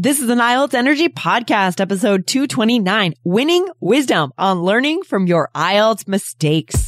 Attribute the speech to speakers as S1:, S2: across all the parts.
S1: This is an IELTS Energy Podcast, episode 229, Winning Wisdom on Learning from Your IELTS Mistakes.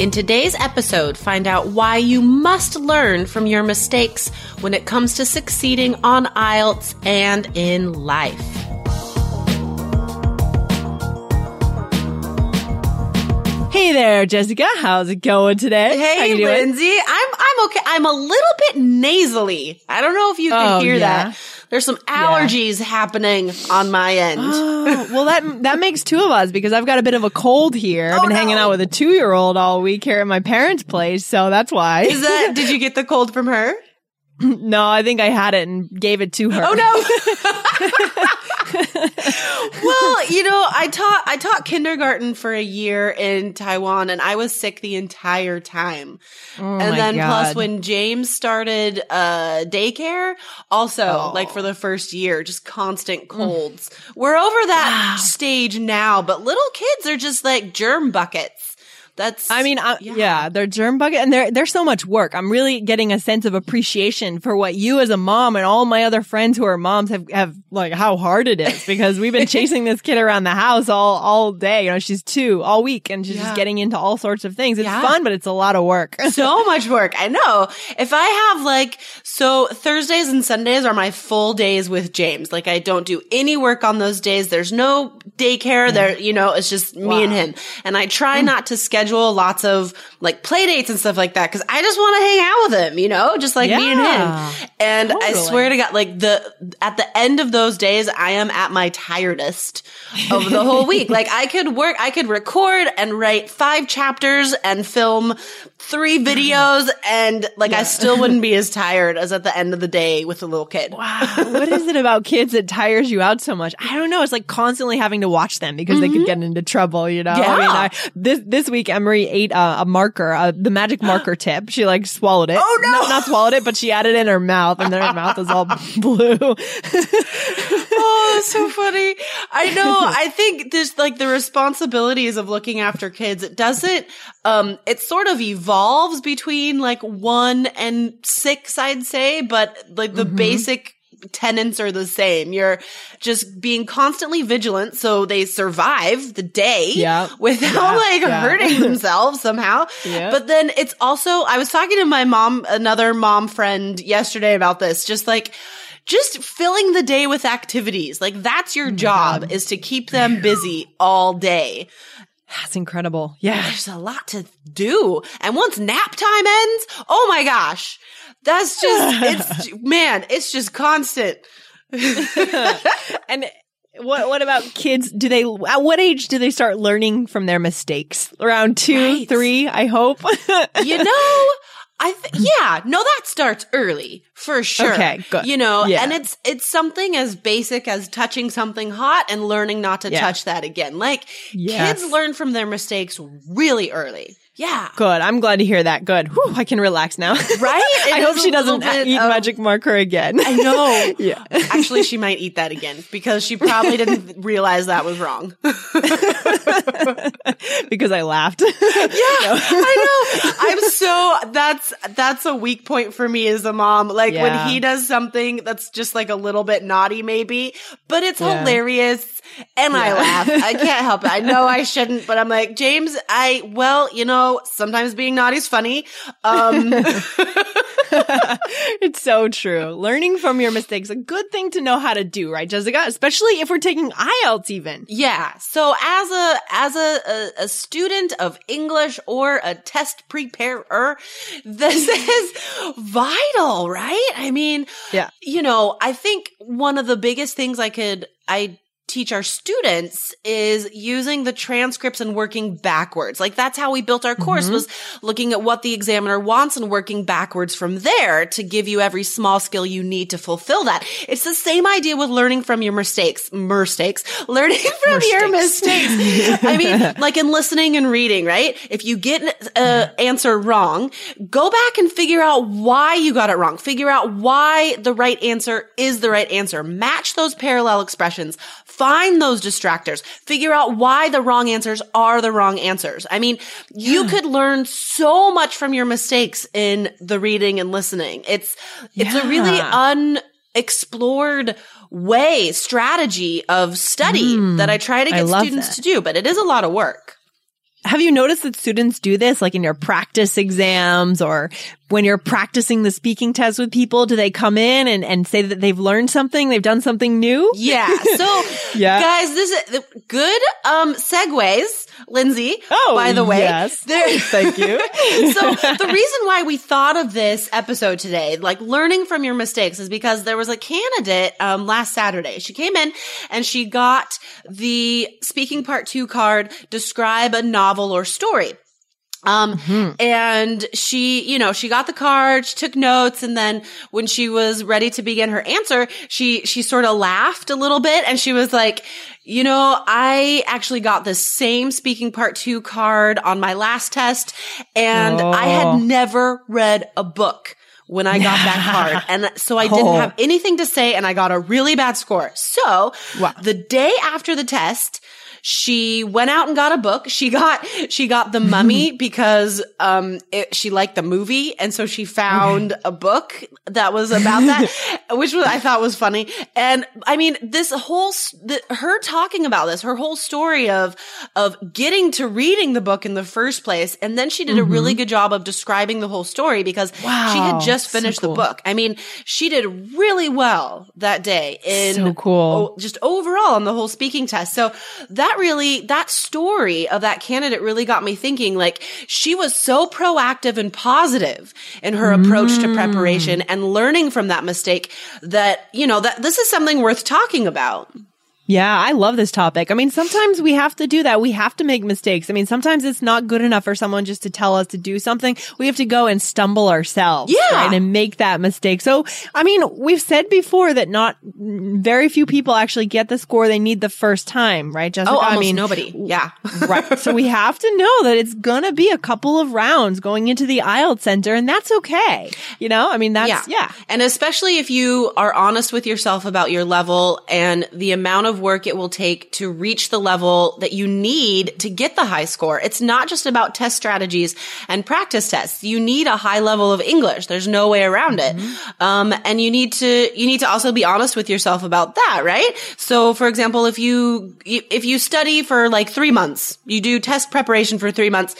S2: In today's episode, find out why you must learn from your mistakes when it comes to succeeding on IELTS and in life.
S1: Hey there, Jessica. How's it going today? How
S2: Hey? Lindsay. I'm I'm okay. I'm a little bit nasally. I don't know if you can
S1: Oh,
S2: hear
S1: yeah.
S2: that. There's some allergies happening on my end.
S1: Oh, well, that that makes two of us because I've got a bit of a cold here. I've
S2: Oh,
S1: been hanging out with a two year old all week here at my parents' place, so that's why.
S2: Is that did you get the cold from her?
S1: no, I think I had it and gave it to oh, her.
S2: Oh no. well, you know, I taught I taught kindergarten for a year in Taiwan and I was sick the entire time.
S1: Oh
S2: and then plus when James started uh daycare, also
S1: Oh.
S2: like for the first year, just constant colds. We're over that stage now, but little kids are just like germ buckets. That's
S1: I mean, I,
S2: Yeah.
S1: yeah. they're germ bucket and they're, they're so much work. I'm really getting a sense of appreciation for what you as a mom and all my other friends who are moms have, have like how hard it is because we've been chasing this kid around the house all, all day. You know, she's two all week and she's
S2: Yeah.
S1: just getting into all sorts of things. It's
S2: Yeah.
S1: fun, but it's a lot of work.
S2: so much work. I know. If I have like, so Thursdays and Sundays are my full days with James. Like I don't do any work on those days. There's no daycare there, you know, it's just me and him. And I try mm. not to schedule lots of like play dates and stuff like that because I just want to hang out with him, you know, just like me and him. And I swear to God, like the, at the end of those days, I am at my tiredest of the whole week. Like I could work, I could record and write five chapters and film three videos and like I still wouldn't be as tired as at the end of the day with a little kid.
S1: Wow. what is it about kids that tires you out so much? I don't know. It's like constantly having to watch them because they could mm-hmm. get into trouble, you know? I mean, I, this, this week, Emery ate uh, a marker, uh, the magic marker tip. She like swallowed it.
S2: Oh, no.
S1: Not, not swallowed it, but she had it in her mouth and then her mouth was all blue.
S2: oh, that's so funny. I know. I think there's like the responsibilities of looking after kids. It doesn't, um, it sort of evolves between like one and six, I'd say, but like
S1: Mm-hmm.
S2: the basic tenets are the same. You're just being constantly vigilant so they survive the day
S1: Yeah.
S2: without
S1: Yeah.
S2: like
S1: Yeah.
S2: hurting themselves somehow.
S1: Yeah.
S2: But then it's also, I was talking to my mom, another mom friend yesterday about this, just like, just filling the day with activities. Like that's
S1: Oh
S2: your job is to keep them busy all day.
S1: That's incredible. Yeah.
S2: There's a lot to do. And once nap time ends, oh my gosh. That's just, it's, man, it's just constant.
S1: And what, what about kids? Do they, at what age do they start learning from their mistakes? Around two,
S2: Right.
S1: three, I hope.
S2: You know, I th- yeah, no, that starts early for sure.
S1: Okay, good.
S2: You know,
S1: Yeah.
S2: and it's it's something as basic as touching something hot and learning not to
S1: Yeah.
S2: touch that again. Like
S1: Yes.
S2: kids learn from their mistakes really early. Yeah.
S1: Good. I'm glad to hear that. Good. Whew, I can relax now.
S2: Right?
S1: I hope she doesn't eat
S2: of-
S1: magic marker again.
S2: I know.
S1: yeah.
S2: Actually, she might eat that again because she probably didn't realize that was wrong.
S1: because I laughed. Yeah.
S2: I know. I'm so that's that's a weak point for me as a mom. Like
S1: Yeah.
S2: when he does something that's just like a little bit naughty, maybe, but it's
S1: Yeah.
S2: hilarious. And I laugh. I can't help it. I know I shouldn't, but I'm like, James, I, well, you know, sometimes being naughty is funny. Um,
S1: it's so true. Learning from your mistakes, a good thing to know how to do, right, Jessica? Especially if we're taking IELTS even.
S2: Yeah. So as a as a, a a student of English or a test preparer, this is vital, right? I mean,
S1: Yeah.
S2: you know, I think one of the biggest things I could I teach our students is using the transcripts and working backwards. Like that's how we built our course
S1: Mm-hmm.
S2: was looking at what the examiner wants and working backwards from there to give you every small skill you need to fulfill that. It's the same idea with learning from your mistakes, mistakes, learning from your mistakes. I mean, like in listening and reading, right? If you get an answer wrong, go back and figure out why you got it wrong. Figure out why the right answer is the right answer. Match those parallel expressions. Find those distractors. Figure out why the wrong answers are the wrong answers. I mean, you could learn so much from your mistakes in the reading and listening. It's, it's a really unexplored way, strategy of study mm. that I try to get students
S1: that.
S2: to do, but it is a lot of work.
S1: Have you noticed that students do this like in your practice exams or when you're practicing the speaking test with people? Do they come in and, and say that they've learned something? They've done something new?
S2: Yeah. So,
S1: Yeah.
S2: guys, this is good um segues, Lindsay.
S1: Oh,
S2: by the way,
S1: yes.
S2: There-
S1: Thank you.
S2: so the reason why we thought of this episode today, like learning from your mistakes, is because there was a candidate um, last Saturday. She came in and she got the speaking part two card. Describe a novel or story. Um,
S1: Mm-hmm.
S2: and she, you know, she got the card, she took notes, and then when she was ready to begin her answer, she, she sort of laughed a little bit and she was like, you know, I actually got the same speaking part two card on my last test and I
S1: Oh.
S2: had never read a book when I got that card. And so I didn't
S1: Oh.
S2: have anything to say and I got a really bad score. So
S1: Wow.
S2: the day after the test, she went out and got a book. She got, she got The Mummy because, um, it, she liked the movie. And so she found a book that was about that, which was, I thought was funny. And I mean, this whole, the, her talking about this, her whole story of, of getting to reading the book in the first place. And then she did a really good job of describing the whole story because she had
S1: Wow,
S2: just
S1: so
S2: finished
S1: cool.
S2: the book. I mean, she did really well that day in
S1: So cool.
S2: o- just overall on the whole speaking test. So that really, that story of that candidate really got me thinking like she was so proactive and positive in her approach to
S1: Mm.
S2: preparation and learning from that mistake that, you know, that this is something worth talking about.
S1: Yeah, I love this topic. I mean, sometimes we have to do that. We have to make mistakes. I mean, sometimes it's not good enough for someone just to tell us to do something. We have to go and stumble ourselves.
S2: Yeah.
S1: Right, and make that mistake. So, I mean, we've said before that not very few people actually get the score they need the first time, right, Jessica?
S2: Oh,
S1: I mean,
S2: nobody. Yeah.
S1: right. So we have to know that it's gonna be a couple of rounds going into the IELTS center and that's okay. You know, I mean, that's, yeah.
S2: And especially if you are honest with yourself about your level and the amount of work it will take to reach the level that you need to get the high score. It's not just about test strategies and practice tests. You need a high level of English. There's no way around it. Um, and you need to, you need to also be honest with yourself about that, right? So for example, if you, if you study for like three months, you do test preparation for three months,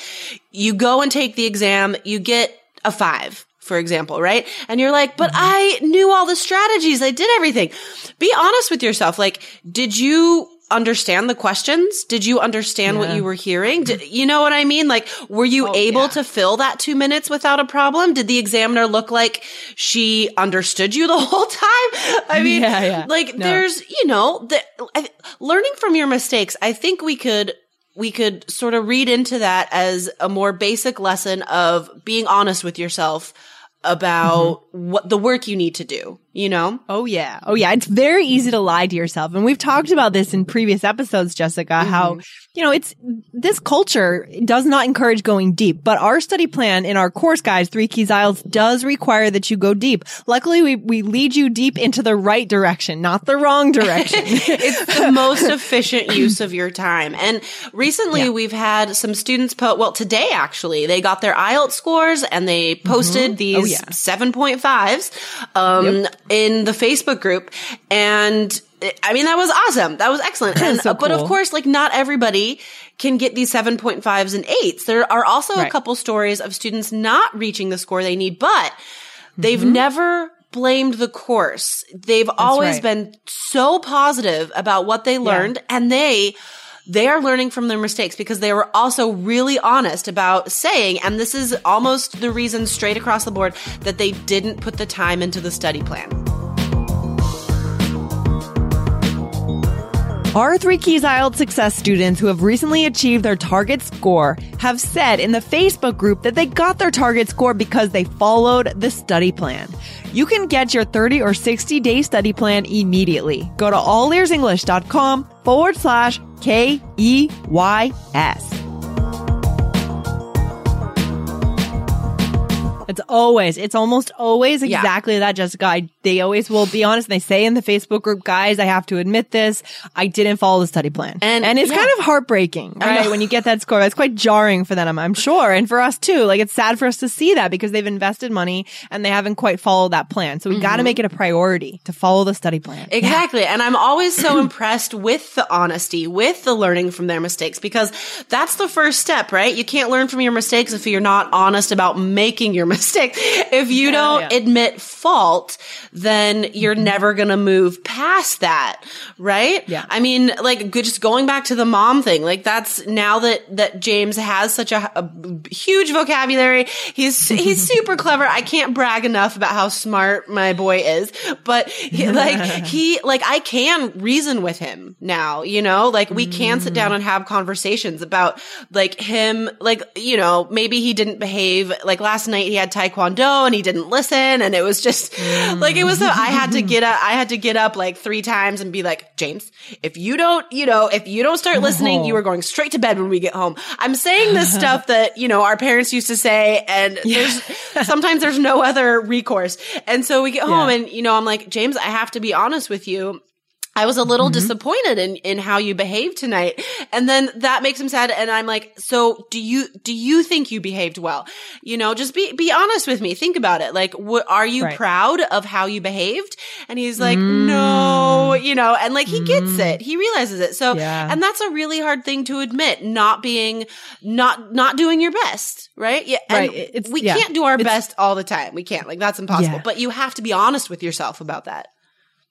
S2: you go and take the exam, you get a five for example, right? And you're like, but mm-hmm. I knew all the strategies. I did everything. Be honest with yourself. Like, did you understand the questions? Did you understand what you were hearing? Did, you know what I mean? Like, were you
S1: Oh,
S2: able
S1: yeah.
S2: to fill that two minutes without a problem? Did the examiner look like she understood you the whole time? I mean,
S1: Yeah, yeah.
S2: like
S1: No.
S2: there's, you know, the, I, learning from your mistakes. I think we could, we could sort of read into that as a more basic lesson of being honest with yourself about
S1: Mm-hmm.
S2: what the work you need to do, you know?
S1: Oh yeah. Oh yeah. It's very easy to lie to yourself. And we've talked about this in previous episodes, Jessica, how, you know, it's this culture does not encourage going deep, but our study plan in our course guides, Three Keys IELTS does require that you go deep. Luckily, we, we lead you deep into the right direction, not the wrong direction.
S2: it's the most efficient use of your time. And recently we've had some students put, well, today actually, they got their IELTS scores and they posted these
S1: Oh, yeah.
S2: 7.5s, um, in the Facebook group. And I mean, that was awesome. That was excellent. And,
S1: So
S2: but of course, like not everybody can get these 7.5s and 8s. There are also a couple stories of students not reaching the score they need, but they've
S1: Mm-hmm.
S2: never blamed the course. They've always
S1: right.
S2: been so positive about what they learned and they they are learning from their mistakes because they were also really honest about saying and this is almost the reason straight across the board that they didn't put the time into the study plan.
S1: Our Three Keys IELTS success students who have recently achieved their target score have said in the Facebook group that they got their target score because they followed the study plan. You can get your 30 or 60 day study plan immediately. Go to allearsenglish.com forward slash K E Y S. It's always, it's almost always
S2: Yeah.
S1: exactly that, Jessica. I, they always will be honest. And they say in the Facebook group, guys, I have to admit this. I didn't follow the study plan.
S2: And-
S1: and it's
S2: yeah.
S1: kind of heartbreaking, right? When you get that score, it's quite jarring for them, I'm sure. And for us too. Like it's sad for us to see that because they've invested money and they haven't quite followed that plan. So we got to mm-hmm. make it a priority to follow the study plan.
S2: Exactly. And I'm always so impressed with the honesty, with the learning from their mistakes, because that's the first step, right? You can't learn from your mistakes if you're not honest about making your mistakes. If you don't
S1: yeah.
S2: admit fault, then you're mm-hmm. never going to move past that, right?
S1: Yeah.
S2: I mean, like just going back to the mom thing, like that's now that, that James has such a, a huge vocabulary. He's, he's super clever. I can't brag enough about how smart my boy is, but he, like he, like I can reason with him now, you know, like we can sit down mm. and have conversations about like him, like, you know, maybe he didn't behave like last night he had taekwondo and he didn't listen and it was just mm. like it was, I had to get up, I had to get up like three times and be like, James, if you don't, you know, if you don't start listening, you are going straight to bed when we get home. I'm saying this stuff that, you know, our parents used to say and there's sometimes there's no other recourse. And so we get home
S1: Yeah.
S2: and, you know, I'm like, James, I have to be honest with you. I was a little
S1: Mm-hmm.
S2: disappointed in, in how you behaved tonight. And then that makes him sad. And I'm like, so do you, do you think you behaved well? You know, just be, be honest with me. Think about it. Like, what, are you
S1: Right. Mm.
S2: proud of how you behaved? And he's like, no, you know, and like he gets it. He realizes it. So,
S1: Yeah.
S2: and that's a really hard thing to admit, not being, not, not doing your best, right? Yeah. And
S1: Right. It's-
S2: we
S1: yeah.
S2: can't do our
S1: It's-
S2: best all the time. We can't. Like, that's impossible.
S1: Yeah.
S2: But you have to be honest with yourself about that.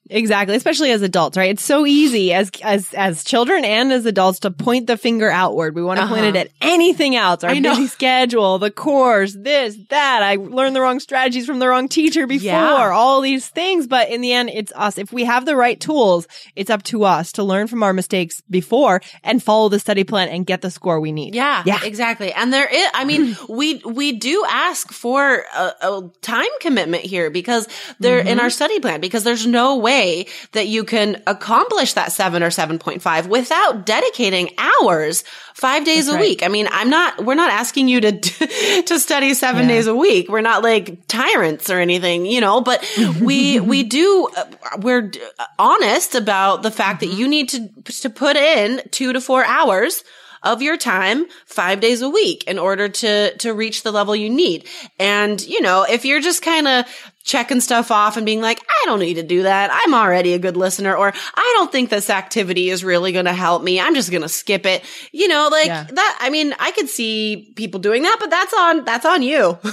S1: Exactly, especially as adults, right? It's so easy as as as children and as adults to point the finger outward. We want to point it
S2: Uh-huh.
S1: at anything else, our busy schedule, the course, this, that. I learned the wrong strategies from the wrong teacher before,
S2: Yeah.
S1: all these things. But in the end, it's us. If we have the right tools, it's up to us to learn from our mistakes before and follow the study plan and get the score we need.
S2: Yeah,
S1: Yeah.
S2: exactly. And there is, I mean, we, we do ask for a, a time commitment here because they're
S1: Mm-hmm.
S2: in our study plan because there's no way that you can accomplish that seven or 7.5 without dedicating hours five days a
S1: right.
S2: week. I mean, I'm not, we're not asking you to, to study seven days a week. We're not like tyrants or anything, you know, but we, we do, uh, we're honest about the fact
S1: Mm-hmm.
S2: that you need to, to put in two to four hours of your time five days a week in order to to reach the level you need and you know if you're just kind of checking stuff off and being like i don't need to do that i'm already a good listener or i don't think this activity is really going to help me i'm just going to skip it you know like
S1: Yeah.
S2: that i mean i could see people doing that but that's on that's on you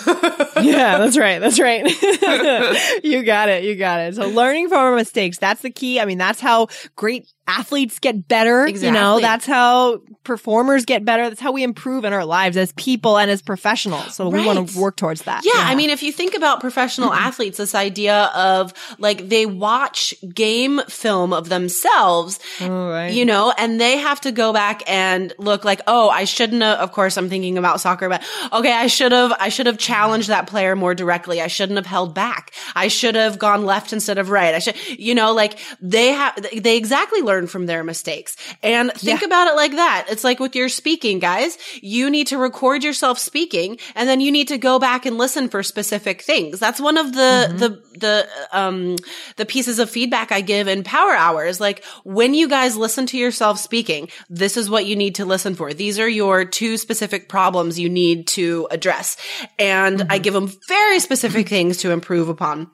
S1: yeah, that's right. That's right. you got it. You got it. So learning from our mistakes, that's the key. I mean, that's how great athletes get better. You know,
S2: Exactly.
S1: that's how performers get better. That's how we improve in our lives as people and as professionals. So we want to work towards that.
S2: Yeah, I mean, if you think about professional
S1: Mm-hmm.
S2: Athletes, this idea of like they watch game film of themselves,
S1: Oh, right.
S2: you know, and they have to go back and look like, oh, I shouldn't have. Of course, I'm thinking about soccer, but okay, I should have, I should have challenged that player more directly. I shouldn't have held back. I should have gone left instead of right. I should, you know, like they have, they exactly learn from their mistakes. And think
S1: Yeah.
S2: about it like that. It's like with your speaking, guys. You need to record yourself speaking, and then you need to go back and listen for specific things. That's one of the the the the um the pieces of feedback I give in Power Hours. Like when you guys listen to yourself speaking, this is what you need to listen for. These are your two specific problems you need to address, and I give them very specific things to improve upon.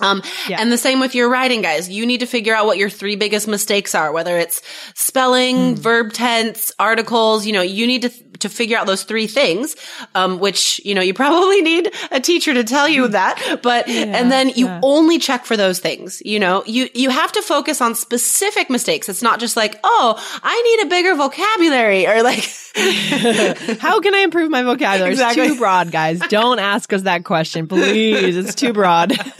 S2: Um,
S1: Yeah.
S2: and the same with your writing, guys. You need to figure out what your three biggest mistakes are, whether it's spelling, verb tense, articles, you know, you need to, to figure out those three things, um, which, you know, you probably need a teacher to tell you that, but, and then you
S1: yeah.
S2: only check for those things, you know, you, you have to focus on specific mistakes. It's not just like, oh, I need a bigger vocabulary or like,
S1: How can I improve my vocabulary?
S2: Exactly.
S1: It's too broad, guys. Don't ask us that question, please. It's too broad.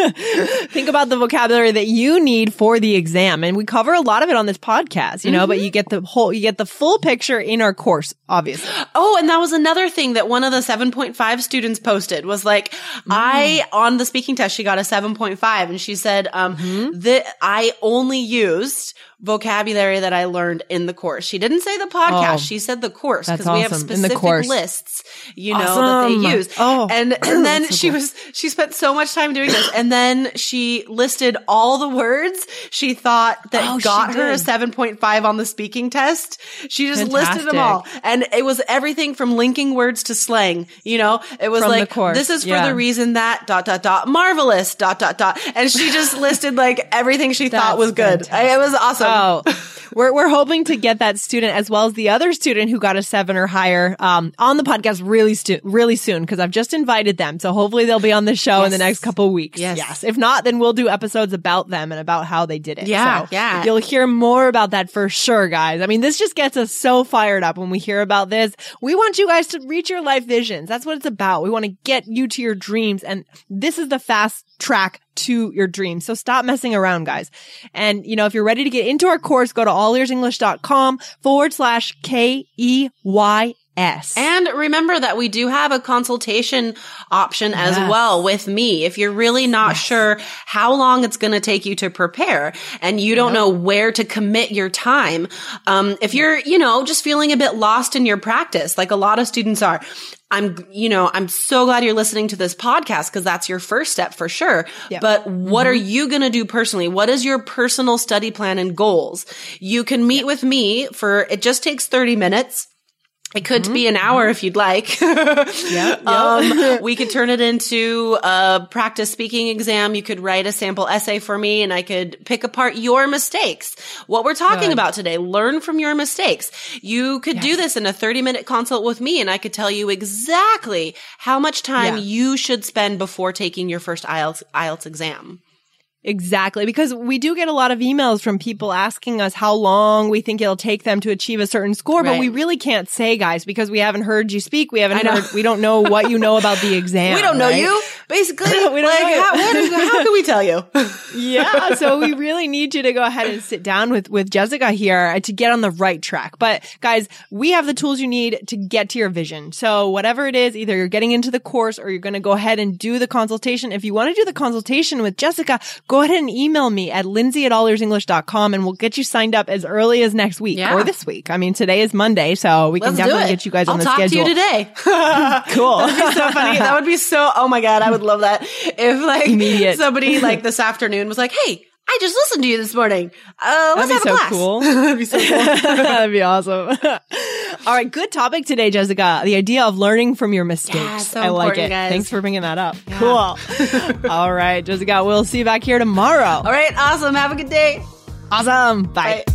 S1: Think about the vocabulary that you need for the exam. And we cover a lot of it on this podcast, you know, but you get the whole, you get the full picture in our course, obviously.
S2: Oh, and that was another thing that one of the 7.5 students posted was like, I, on the speaking test, she got a 7.5 and she said, um, that I only used vocabulary that I learned in the course. She didn't say the podcast.
S1: Oh,
S2: she said the course because we have
S1: awesome. In the
S2: specific lists, you know,
S1: Awesome.
S2: that they use.
S1: Oh.
S2: and, and then
S1: so
S2: she
S1: cool.
S2: was, she spent so much time doing this. And then she listed all the words she thought that
S1: Oh,
S2: got her a 7.5 on the speaking test. She just listed them all. And it was everything from linking words to slang. You know, it was
S1: From
S2: like, this is for
S1: yeah.
S2: the reason that dot, dot, dot, marvelous, dot, dot, dot. And she just listed like everything she thought was good.
S1: fantastic.
S2: I, it was awesome.
S1: Oh, we're, we're hoping to get that student as well as the other student who got a seven or higher, um, on the podcast really, stu- really soon because I've just invited them. So hopefully they'll be on the show in the next couple of weeks.
S2: Yes.
S1: If not, then we'll do episodes about them and about how they did it.
S2: Yeah,
S1: So
S2: yeah.
S1: You'll hear more about that for sure, guys. I mean, this just gets us so fired up when we hear about this. We want you guys to reach your life visions. That's what it's about. We want to get you to your dreams. And this is the fast track to your dreams. So stop messing around, guys. And, you know, if you're ready to get into our course, go to allearsenglish.com forward slash K E Y S.
S2: And remember that we do have a consultation option as
S1: Yes.
S2: well with me. If you're really not sure how long it's going to take you to prepare and you don't know where to commit your time, um, if you're, you know, just feeling a bit lost in your practice, like a lot of students are, I'm, you know, I'm so glad you're listening to this podcast because that's your first step for sure.
S1: Yep.
S2: But what are mm-hmm. you going to do personally? What is your personal study plan and goals? You can meet with me for, it just takes 30 minutes. It could be an hour if you'd like.
S1: yeah,
S2: um, we could turn it into a practice speaking exam. You could write a sample essay for me and I could pick apart your mistakes. What we're talking
S1: Good.
S2: about today, learn from your mistakes. You could do this in a 30 minute consult with me and I could tell you exactly how much time
S1: Yeah.
S2: you should spend before taking your first IELTS, IELTS exam.
S1: Exactly. Because we do get a lot of emails from people asking us how long we think it'll take them to achieve a certain score, but we really can't say, guys, because we haven't heard you speak. We haven't heard, we don't know what you know about the exam.
S2: we don't know
S1: right?
S2: you, basically.
S1: We don't
S2: like,
S1: know.
S2: How, how can we tell you?
S1: yeah. So we really need you to go ahead and sit down with, with Jessica here uh, to get on the right track. But guys, we have the tools you need to get to your vision. So whatever it is, either you're getting into the course or you're going to go ahead and do the consultation. If you want to do the consultation with Jessica, go ahead and email me at lindsay at allearsenglish.com and we'll get you signed up as early as next week
S2: Yeah.
S1: or this week. I mean, today is Monday, so we
S2: Let's
S1: can definitely get you guys
S2: I'll
S1: on the
S2: talk
S1: schedule.
S2: to you today.
S1: Cool.
S2: so funny. That would be so. Oh my god, I would love that if like
S1: Immediate.
S2: somebody like this afternoon was like, "Hey, I just listened to you this morning. Uh, let's
S1: That'd
S2: have
S1: so
S2: a class."
S1: cool.
S2: That'd be so cool.
S1: That'd be awesome. All right, good topic today, Jessica. The idea of learning from your mistakes.
S2: Yeah, so
S1: I like it.
S2: guys.
S1: Thanks for bringing that up. Cool. All right, Jessica, we'll see you back here tomorrow.
S2: All right, awesome. Have a good day.
S1: Awesome. Bye.
S2: Bye.